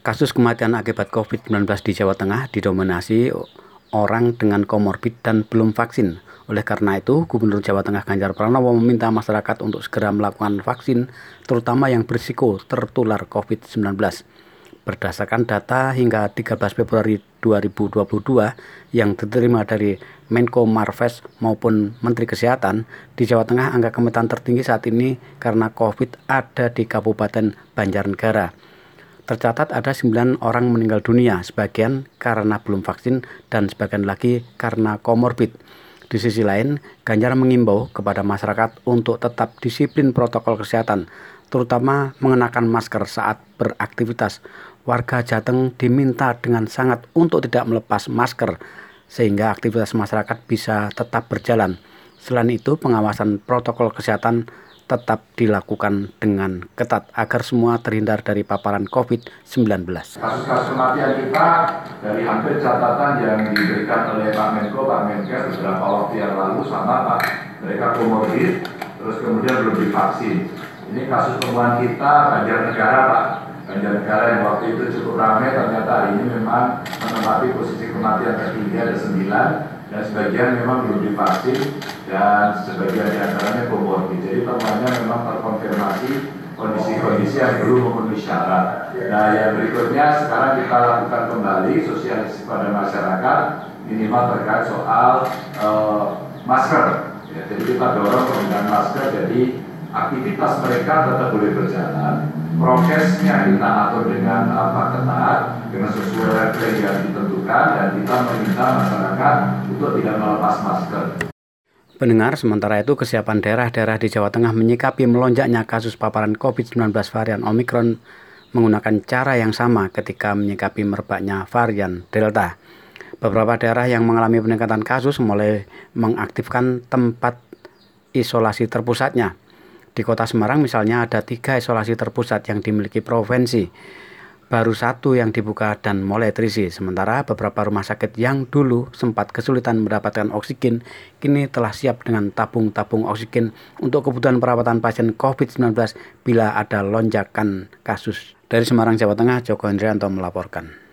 Kasus kematian akibat COVID-19 di Jawa Tengah didominasi orang dengan komorbid dan belum vaksin. Oleh karena itu, Gubernur Jawa Tengah Ganjar Pranowo meminta masyarakat untuk segera melakukan vaksin, terutama yang berisiko tertular COVID-19. Berdasarkan data hingga 13 Februari 2022 yang diterima dari Menko Marves maupun Menteri Kesehatan, di Jawa Tengah angka kematian tertinggi saat ini karena COVID ada di Kabupaten Banjarnegara tercatat ada 9 orang meninggal dunia, sebagian karena belum vaksin dan sebagian lagi karena komorbid. Di sisi lain, Ganjar mengimbau kepada masyarakat untuk tetap disiplin protokol kesehatan, terutama mengenakan masker saat beraktivitas. Warga Jateng diminta dengan sangat untuk tidak melepas masker, sehingga aktivitas masyarakat bisa tetap berjalan. Selain itu, pengawasan protokol kesehatan tetap dilakukan dengan ketat agar semua terhindar dari paparan COVID-19. Kasus-kasus kematian kita dari hampir catatan yang diberikan oleh Pak Menko, Pak Menkes beberapa waktu yang lalu sama Pak, mereka komorbid, terus kemudian belum divaksin. Ini kasus temuan kita Banjarnegara Pak, Banjarnegara yang waktu itu cukup ramai ternyata hari ini memang menempati posisi kematian tertinggi ada 9 dan sebagian memang belum divaksin dan sebagian di antaranya komorbid. Jadi temuannya memang terkonfirmasi kondisi-kondisi yang belum memenuhi syarat. Nah yang berikutnya sekarang kita lakukan kembali sosialisasi pada masyarakat minimal terkait soal uh, masker. Ya, jadi kita dorong penggunaan masker jadi aktivitas mereka tetap boleh berjalan, prokesnya kita atur dengan apa ketat, dengan sesuai yang ditentukan dan kita meminta masyarakat untuk tidak melepas masker. Pendengar, sementara itu kesiapan daerah-daerah di Jawa Tengah menyikapi melonjaknya kasus paparan COVID-19 varian Omicron menggunakan cara yang sama ketika menyikapi merebaknya varian Delta. Beberapa daerah yang mengalami peningkatan kasus mulai mengaktifkan tempat isolasi terpusatnya di kota Semarang misalnya ada tiga isolasi terpusat yang dimiliki provinsi. Baru satu yang dibuka dan mulai terisi. Sementara beberapa rumah sakit yang dulu sempat kesulitan mendapatkan oksigen, kini telah siap dengan tabung-tabung oksigen untuk kebutuhan perawatan pasien COVID-19 bila ada lonjakan kasus. Dari Semarang, Jawa Tengah, Joko Hendrianto melaporkan.